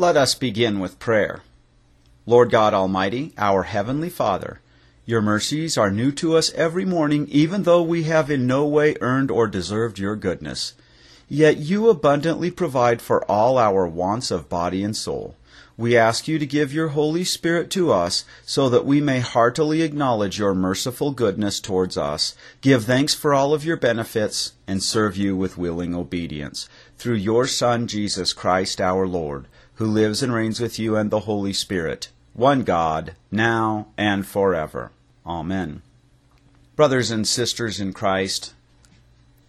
Let us begin with prayer. Lord God Almighty, our Heavenly Father, your mercies are new to us every morning, even though we have in no way earned or deserved your goodness. Yet you abundantly provide for all our wants of body and soul. We ask you to give your Holy Spirit to us so that we may heartily acknowledge your merciful goodness towards us, give thanks for all of your benefits, and serve you with willing obedience. Through your Son, Jesus Christ our Lord, who lives and reigns with you and the Holy Spirit, one God, now and forever. Amen. Brothers and sisters in Christ,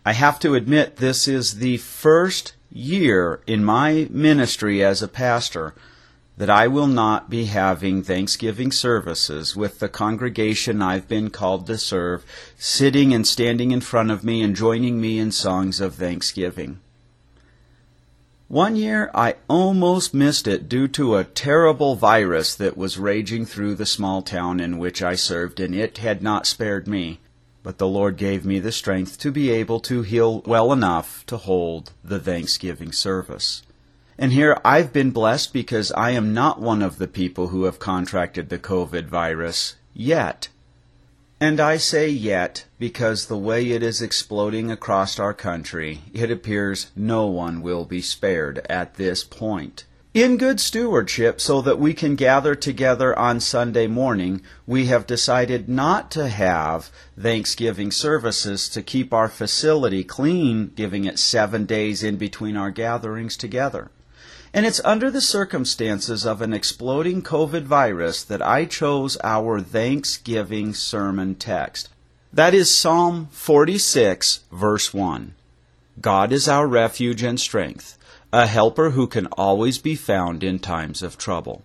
I have to admit this is the first year in my ministry as a pastor that I will not be having Thanksgiving services with the congregation I've been called to serve, sitting and standing in front of me and joining me in songs of thanksgiving. One year I almost missed it due to a terrible virus that was raging through the small town in which I served, and it had not spared me. But the Lord gave me the strength to be able to heal well enough to hold the Thanksgiving service. And here I've been blessed because I am not one of the people who have contracted the COVID virus yet. And I say yet because the way it is exploding across our country, it appears no one will be spared at this point. In good stewardship, so that we can gather together on Sunday morning, we have decided not to have Thanksgiving services to keep our facility clean, giving it seven days in between our gatherings together. And it's under the circumstances of an exploding COVID virus that I chose our Thanksgiving sermon text. That is Psalm 46, verse 1. God is our refuge and strength, a helper who can always be found in times of trouble.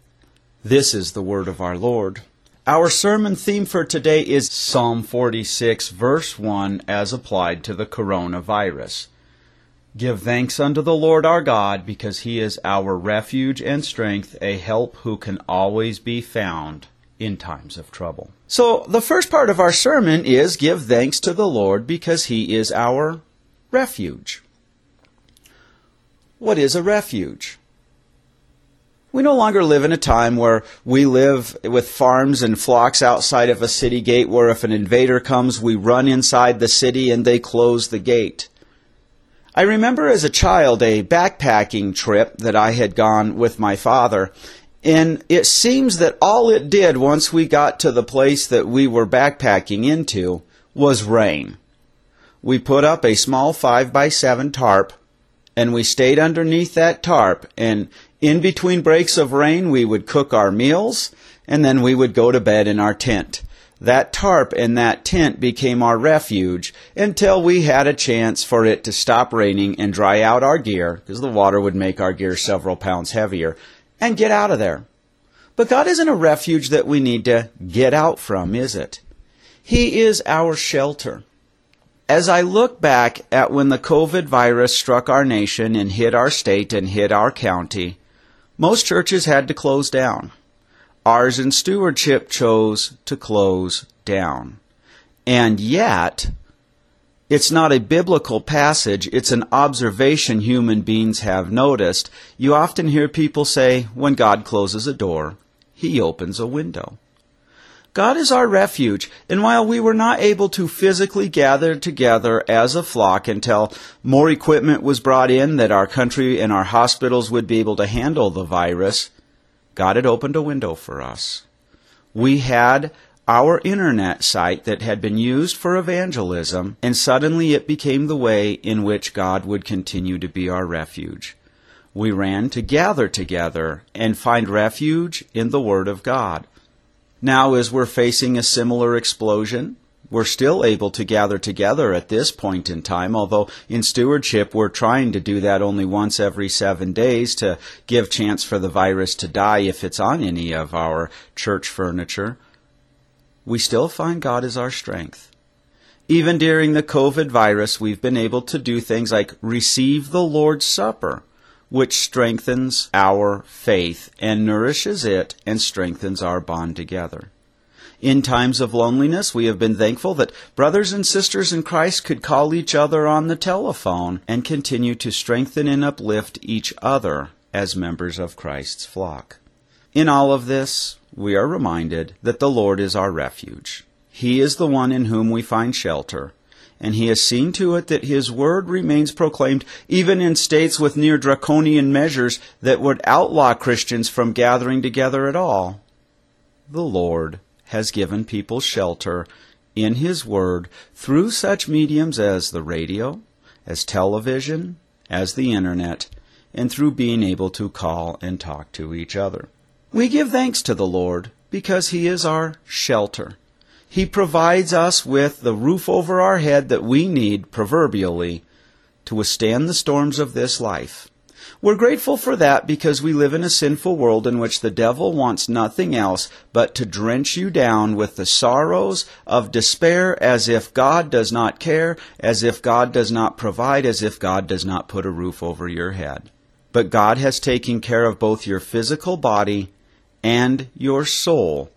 This is the word of our Lord. Our sermon theme for today is Psalm 46, verse 1, as applied to the coronavirus. Give thanks unto the Lord our God, because he is our refuge and strength, a help who can always be found in times of trouble. So, the first part of our sermon is give thanks to the Lord because he is our refuge. What is a refuge? We no longer live in a time where we live with farms and flocks outside of a city gate where if an invader comes, we run inside the city and they close the gate. I remember as a child a backpacking trip that I had gone with my father, and it seems that all it did once we got to the place that we were backpacking into was rain. We put up a small 5 by 7 tarp, and we stayed underneath that tarp, and in between breaks of rain, we would cook our meals, and then we would go to bed in our tent. That tarp and that tent became our refuge until we had a chance for it to stop raining and dry out our gear, because the water would make our gear several pounds heavier, and get out of there. But God isn't a refuge that we need to get out from, is it? He is our shelter. As I look back at when the COVID virus struck our nation and hit our state and hit our county, most churches had to close down. Ours in stewardship chose to close down. And yet, it's not a biblical passage, it's an observation human beings have noticed. You often hear people say, when God closes a door, he opens a window. God is our refuge, and while we were not able to physically gather together as a flock until more equipment was brought in that our country and our hospitals would be able to handle the virus, God had opened a window for us. We had our internet site that had been used for evangelism, and suddenly it became the way in which God would continue to be our refuge. We ran to gather together and find refuge in the Word of God. Now, as we're facing a similar explosion, we're still able to gather together at this point in time, although in stewardship we're trying to do that only once every seven days to give chance for the virus to die if it's on any of our church furniture. We still find God is our strength. Even during the COVID virus, we've been able to do things like receive the Lord's Supper, which strengthens our faith and nourishes it and strengthens our bond together. In times of loneliness, we have been thankful that brothers and sisters in Christ could call each other on the telephone and continue to strengthen and uplift each other as members of Christ's flock. In all of this, we are reminded that the Lord is our refuge. He is the one in whom we find shelter, and he has seen to it that his word remains proclaimed even in states with near draconian measures that would outlaw Christians from gathering together at all. The Lord has given people shelter in his word through such mediums as the radio, as television, as the internet, and through being able to call and talk to each other. We give thanks to the Lord because he is our shelter. He provides us with the roof over our head that we need, proverbially, to withstand the storms of this life. We're grateful for that because we live in a sinful world in which the devil wants nothing else but to drench you down with the sorrows of despair as if God does not care, as if God does not provide, as if God does not put a roof over your head. But God has taken care of both your physical body and your soul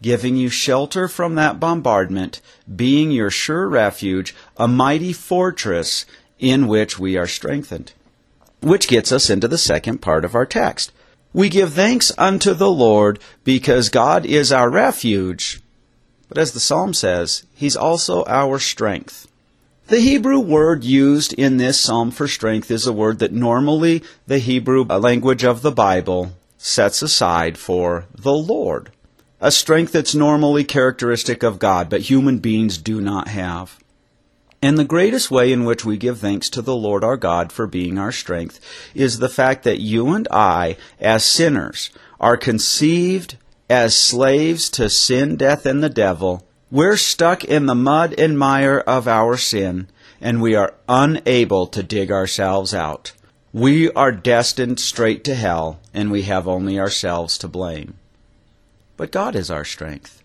giving you shelter from that bombardment, being your sure refuge, a mighty fortress in which we are strengthened. Which gets us into the second part of our text. We give thanks unto the Lord because God is our refuge. But as the psalm says, He's also our strength. The Hebrew word used in this psalm for strength is a word that normally the Hebrew language of the Bible sets aside for the Lord a strength that's normally characteristic of God, but human beings do not have. And the greatest way in which we give thanks to the Lord our God for being our strength is the fact that you and I, as sinners, are conceived as slaves to sin, death, and the devil. We're stuck in the mud and mire of our sin, and we are unable to dig ourselves out. We are destined straight to hell, and we have only ourselves to blame but God is our strength.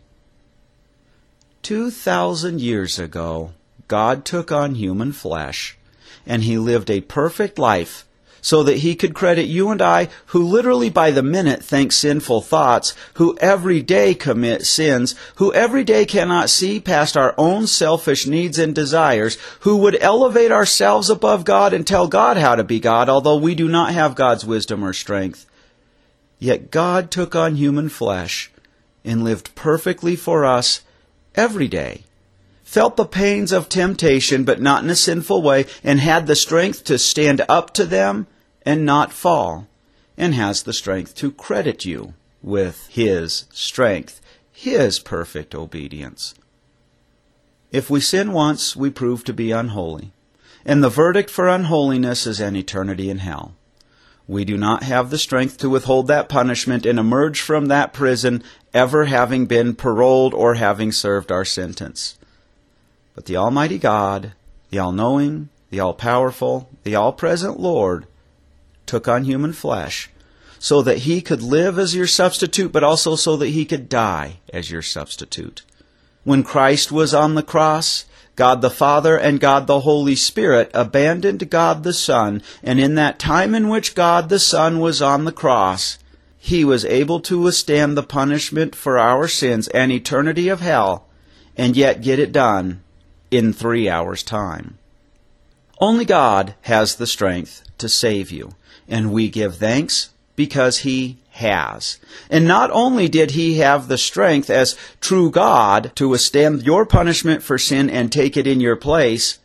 Two thousand years ago, God took on human flesh, and he lived a perfect life so that he could credit you and I, who literally by the minute think sinful thoughts, who every day commit sins, who every day cannot see past our own selfish needs and desires, who would elevate ourselves above God and tell God how to be God, although we do not have God's wisdom or strength. Yet God took on human flesh and lived perfectly for us every day, felt the pains of temptation, but not in a sinful way, and had the strength to stand up to them and not fall, and has the strength to credit you with His strength, His perfect obedience. If we sin once, we prove to be unholy, and the verdict for unholiness is an eternity in hell. We do not have the strength to withhold that punishment and emerge from that prison ever having been paroled or having served our sentence. But the Almighty God, the all knowing, the all powerful, the all present Lord, took on human flesh so that he could live as your substitute, but also so that he could die as your substitute. When Christ was on the cross, God the Father and God the Holy Spirit abandoned God the Son, and in that time in which God the Son was on the cross, he was able to withstand the punishment for our sins and eternity of hell, and yet get it done in three hours' time. Only God has the strength to save you, and we give thanks because He has. And not only did he have the strength as true God to withstand your punishment for sin and take it in your place,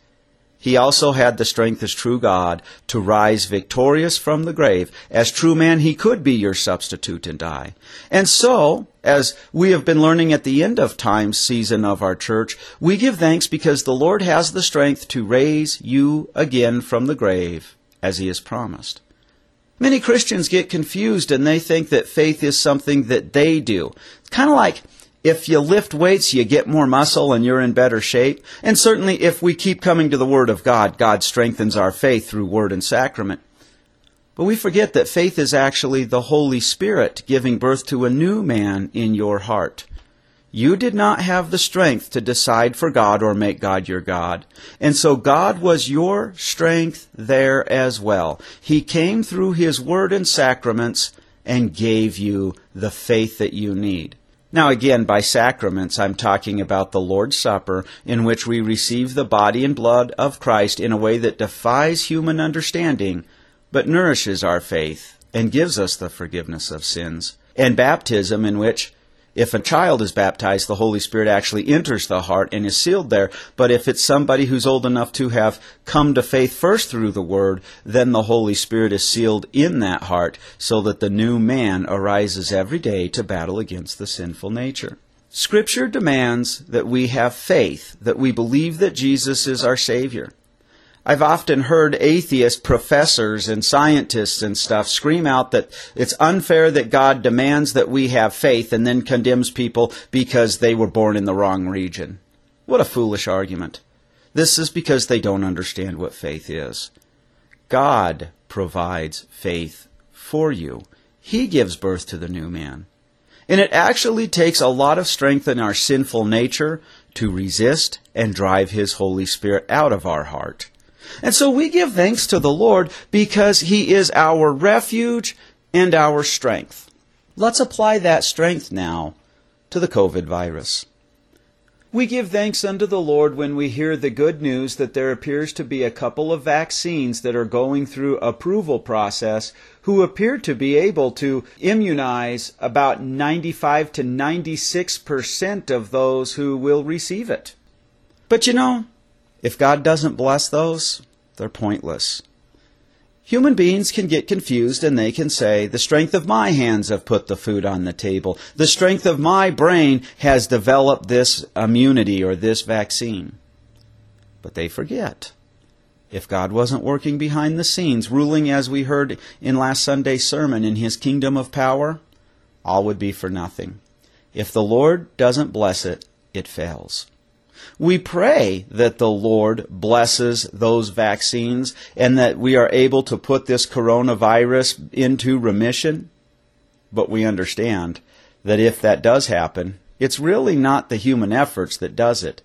he also had the strength as true God to rise victorious from the grave. As true man, he could be your substitute and die. And so, as we have been learning at the end of time's season of our church, we give thanks because the Lord has the strength to raise you again from the grave, as he has promised. Many Christians get confused and they think that faith is something that they do. It's kind of like if you lift weights, you get more muscle and you're in better shape. And certainly if we keep coming to the Word of God, God strengthens our faith through Word and Sacrament. But we forget that faith is actually the Holy Spirit giving birth to a new man in your heart. You did not have the strength to decide for God or make God your God. And so God was your strength there as well. He came through His Word and sacraments and gave you the faith that you need. Now, again, by sacraments, I'm talking about the Lord's Supper, in which we receive the body and blood of Christ in a way that defies human understanding, but nourishes our faith and gives us the forgiveness of sins. And baptism, in which if a child is baptized, the Holy Spirit actually enters the heart and is sealed there. But if it's somebody who's old enough to have come to faith first through the Word, then the Holy Spirit is sealed in that heart so that the new man arises every day to battle against the sinful nature. Scripture demands that we have faith, that we believe that Jesus is our Savior. I've often heard atheist professors and scientists and stuff scream out that it's unfair that God demands that we have faith and then condemns people because they were born in the wrong region. What a foolish argument. This is because they don't understand what faith is. God provides faith for you. He gives birth to the new man. And it actually takes a lot of strength in our sinful nature to resist and drive His Holy Spirit out of our heart. And so we give thanks to the Lord because He is our refuge and our strength. Let's apply that strength now to the COVID virus. We give thanks unto the Lord when we hear the good news that there appears to be a couple of vaccines that are going through approval process who appear to be able to immunize about 95 to 96% of those who will receive it. But you know, if God doesn't bless those, they're pointless. Human beings can get confused and they can say, the strength of my hands have put the food on the table. The strength of my brain has developed this immunity or this vaccine. But they forget. If God wasn't working behind the scenes, ruling as we heard in last Sunday's sermon in his kingdom of power, all would be for nothing. If the Lord doesn't bless it, it fails. We pray that the Lord blesses those vaccines and that we are able to put this coronavirus into remission. But we understand that if that does happen, it's really not the human efforts that does it.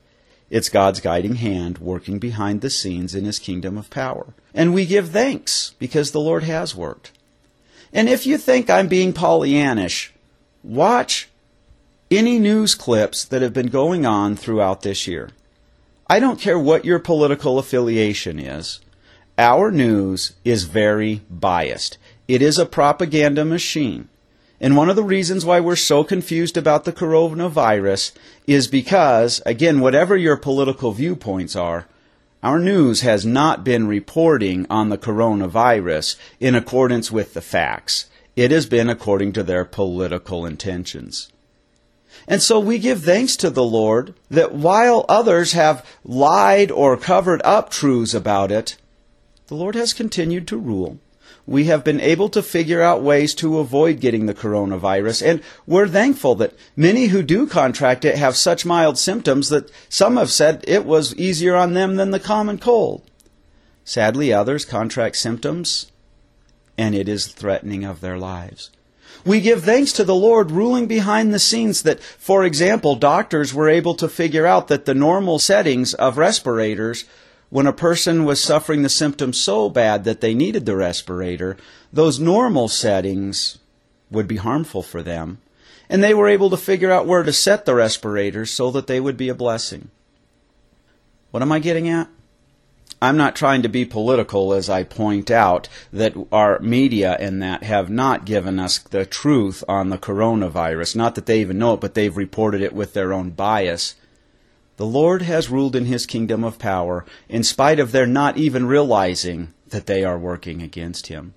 It's God's guiding hand working behind the scenes in his kingdom of power. And we give thanks because the Lord has worked. And if you think I'm being Pollyannish, watch any news clips that have been going on throughout this year. I don't care what your political affiliation is. Our news is very biased. It is a propaganda machine. And one of the reasons why we're so confused about the coronavirus is because, again, whatever your political viewpoints are, our news has not been reporting on the coronavirus in accordance with the facts. It has been according to their political intentions. And so we give thanks to the Lord that while others have lied or covered up truths about it, the Lord has continued to rule. We have been able to figure out ways to avoid getting the coronavirus, and we're thankful that many who do contract it have such mild symptoms that some have said it was easier on them than the common cold. Sadly, others contract symptoms, and it is threatening of their lives. We give thanks to the Lord ruling behind the scenes that, for example, doctors were able to figure out that the normal settings of respirators, when a person was suffering the symptoms so bad that they needed the respirator, those normal settings would be harmful for them. And they were able to figure out where to set the respirators so that they would be a blessing. What am I getting at? I'm not trying to be political as I point out that our media and that have not given us the truth on the coronavirus. Not that they even know it, but they've reported it with their own bias. The Lord has ruled in his kingdom of power in spite of their not even realizing that they are working against him.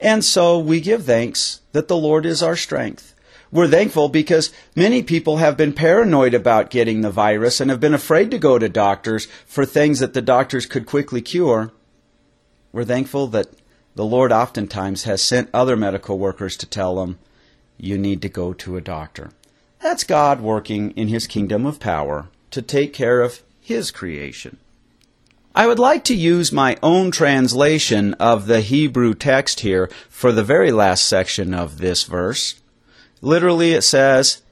And so we give thanks that the Lord is our strength we're thankful because many people have been paranoid about getting the virus and have been afraid to go to doctors for things that the doctors could quickly cure. We're thankful that the Lord oftentimes has sent other medical workers to tell them, you need to go to a doctor. That's God working in His kingdom of power to take care of His creation. I would like to use my own translation of the Hebrew text here for the very last section of this verse. Literally, it says,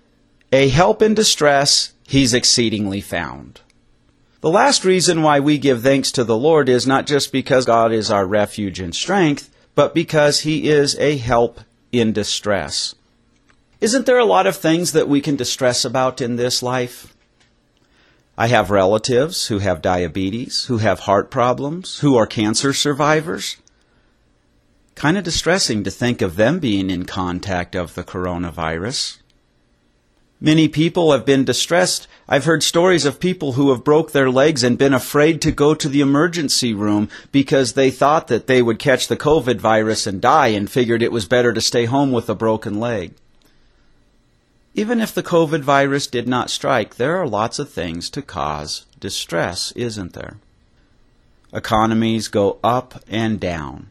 A help in distress, he's exceedingly found. The last reason why we give thanks to the Lord is not just because God is our refuge and strength, but because he is a help in distress. Isn't there a lot of things that we can distress about in this life? I have relatives who have diabetes, who have heart problems, who are cancer survivors. Kind of distressing to think of them being in contact of the coronavirus. Many people have been distressed. I've heard stories of people who have broke their legs and been afraid to go to the emergency room because they thought that they would catch the COVID virus and die and figured it was better to stay home with a broken leg. Even if the COVID virus did not strike, there are lots of things to cause distress, isn't there? Economies go up and down.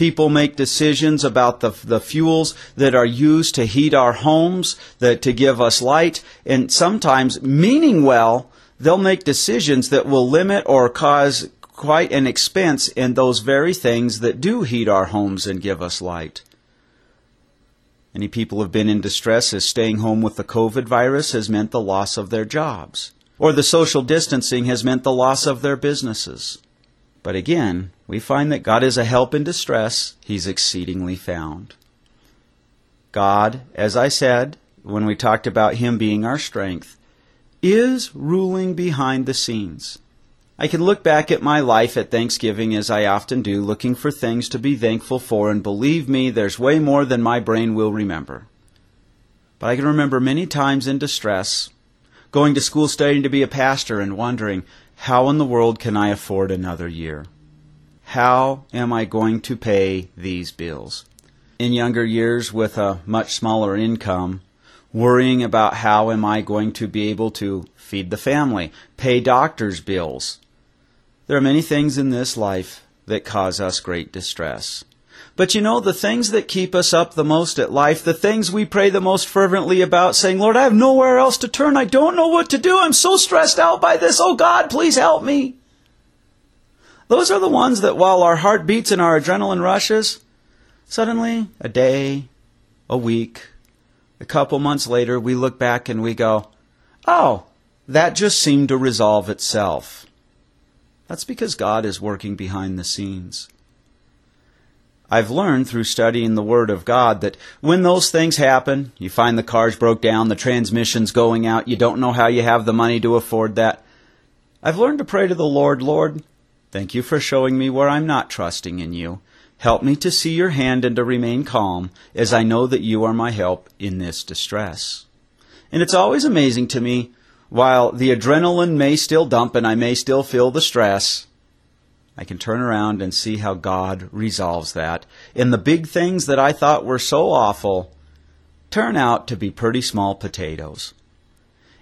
People make decisions about the, the fuels that are used to heat our homes, that to give us light, and sometimes, meaning well, they'll make decisions that will limit or cause quite an expense in those very things that do heat our homes and give us light. Many people have been in distress as staying home with the COVID virus has meant the loss of their jobs, or the social distancing has meant the loss of their businesses. But again, we find that God is a help in distress. He's exceedingly found. God, as I said when we talked about Him being our strength, is ruling behind the scenes. I can look back at my life at Thanksgiving as I often do, looking for things to be thankful for, and believe me, there's way more than my brain will remember. But I can remember many times in distress, going to school studying to be a pastor and wondering, how in the world can I afford another year? How am I going to pay these bills? In younger years, with a much smaller income, worrying about how am I going to be able to feed the family, pay doctor's bills. There are many things in this life that cause us great distress. But you know, the things that keep us up the most at life, the things we pray the most fervently about, saying, Lord, I have nowhere else to turn. I don't know what to do. I'm so stressed out by this. Oh God, please help me. Those are the ones that while our heart beats and our adrenaline rushes, suddenly, a day, a week, a couple months later, we look back and we go, oh, that just seemed to resolve itself. That's because God is working behind the scenes. I've learned through studying the Word of God that when those things happen, you find the cars broke down, the transmission's going out, you don't know how you have the money to afford that. I've learned to pray to the Lord, Lord, thank you for showing me where I'm not trusting in you. Help me to see your hand and to remain calm, as I know that you are my help in this distress. And it's always amazing to me, while the adrenaline may still dump and I may still feel the stress, I can turn around and see how God resolves that. And the big things that I thought were so awful turn out to be pretty small potatoes.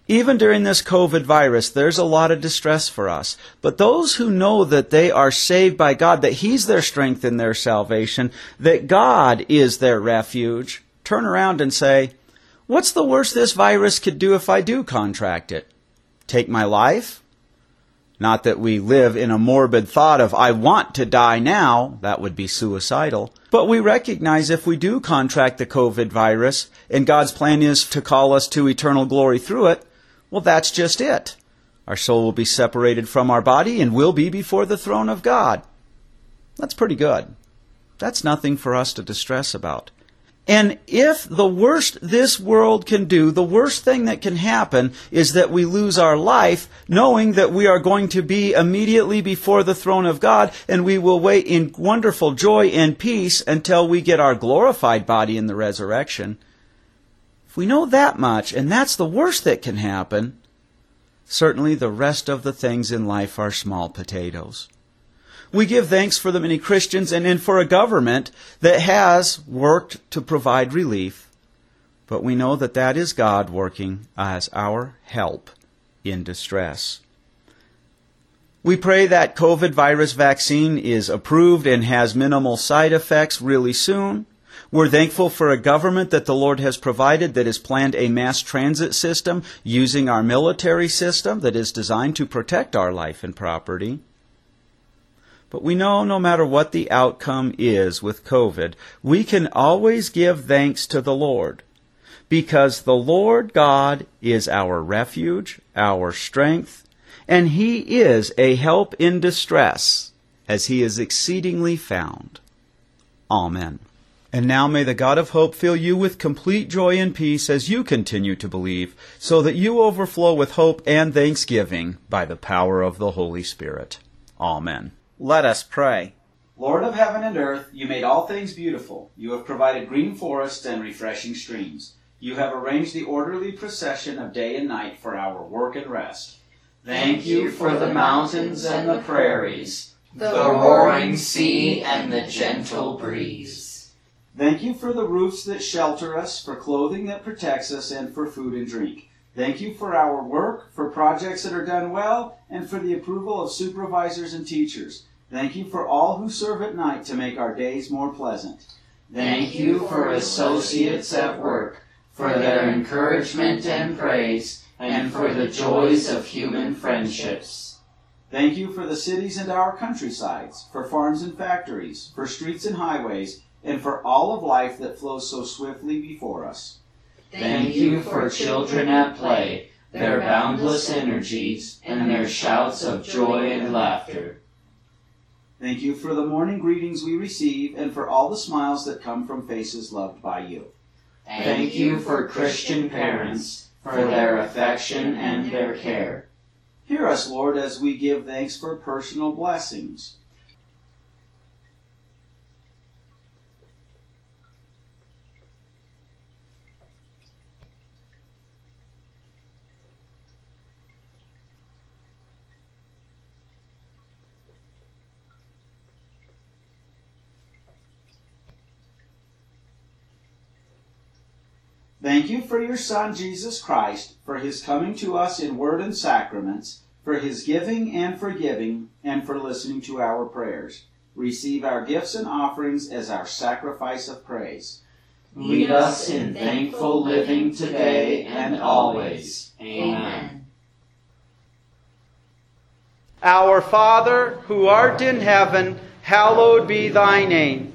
Even during this COVID virus, there's a lot of distress for us. But those who know that they are saved by God, that He's their strength and their salvation, that God is their refuge, turn around and say, What's the worst this virus could do if I do contract it? Take my life? Not that we live in a morbid thought of, I want to die now. That would be suicidal. But we recognize if we do contract the COVID virus and God's plan is to call us to eternal glory through it, well, that's just it. Our soul will be separated from our body and will be before the throne of God. That's pretty good. That's nothing for us to distress about. And if the worst this world can do, the worst thing that can happen is that we lose our life, knowing that we are going to be immediately before the throne of God, and we will wait in wonderful joy and peace until we get our glorified body in the resurrection. If we know that much, and that's the worst that can happen, certainly the rest of the things in life are small potatoes. We give thanks for the many Christians and, and for a government that has worked to provide relief, but we know that that is God working as our help in distress. We pray that COVID virus vaccine is approved and has minimal side effects really soon. We're thankful for a government that the Lord has provided that has planned a mass transit system using our military system that is designed to protect our life and property. But we know no matter what the outcome is with COVID, we can always give thanks to the Lord. Because the Lord God is our refuge, our strength, and He is a help in distress, as He is exceedingly found. Amen. And now may the God of hope fill you with complete joy and peace as you continue to believe, so that you overflow with hope and thanksgiving by the power of the Holy Spirit. Amen. Let us pray. Lord of heaven and earth, you made all things beautiful. You have provided green forests and refreshing streams. You have arranged the orderly procession of day and night for our work and rest. Thank you for the mountains and the prairies, the roaring sea and the gentle breeze. Thank you for the roofs that shelter us, for clothing that protects us, and for food and drink. Thank you for our work, for projects that are done well, and for the approval of supervisors and teachers. Thank you for all who serve at night to make our days more pleasant. Thank you for associates at work, for their encouragement and praise, and for the joys of human friendships. Thank you for the cities and our countrysides, for farms and factories, for streets and highways, and for all of life that flows so swiftly before us. Thank you for children at play, their boundless energies, and their shouts of joy and laughter. Thank you for the morning greetings we receive and for all the smiles that come from faces loved by you. Thank you for Christian parents, for their affection and their care. Hear us, Lord, as we give thanks for personal blessings. Thank you for your Son, Jesus Christ, for his coming to us in word and sacraments, for his giving and forgiving, and for listening to our prayers. Receive our gifts and offerings as our sacrifice of praise. Lead us in thankful living today and always. Amen. Our Father, who art in heaven, hallowed be thy name.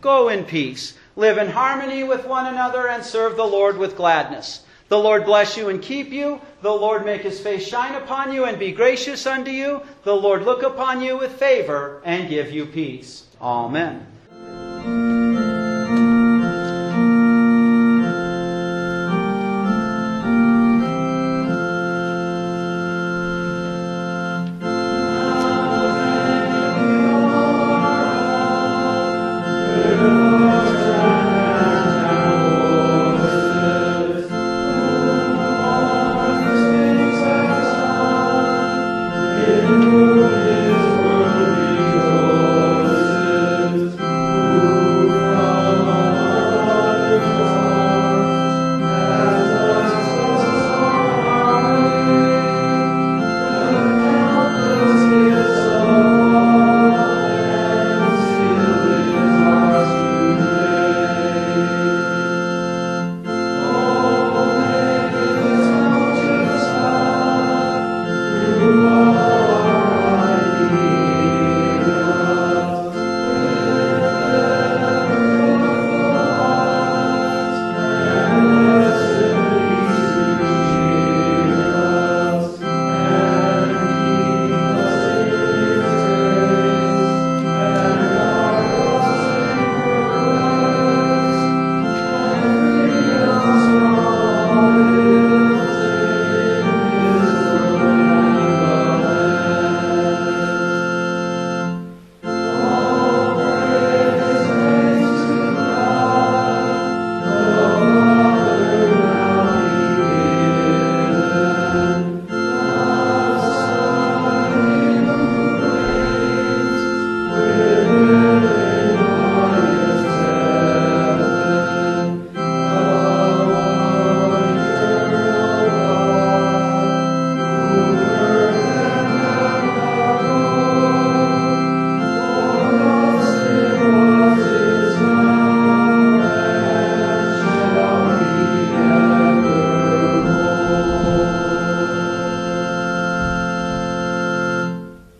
Go in peace. Live in harmony with one another and serve the Lord with gladness. The Lord bless you and keep you. The Lord make his face shine upon you and be gracious unto you. The Lord look upon you with favor and give you peace. Amen.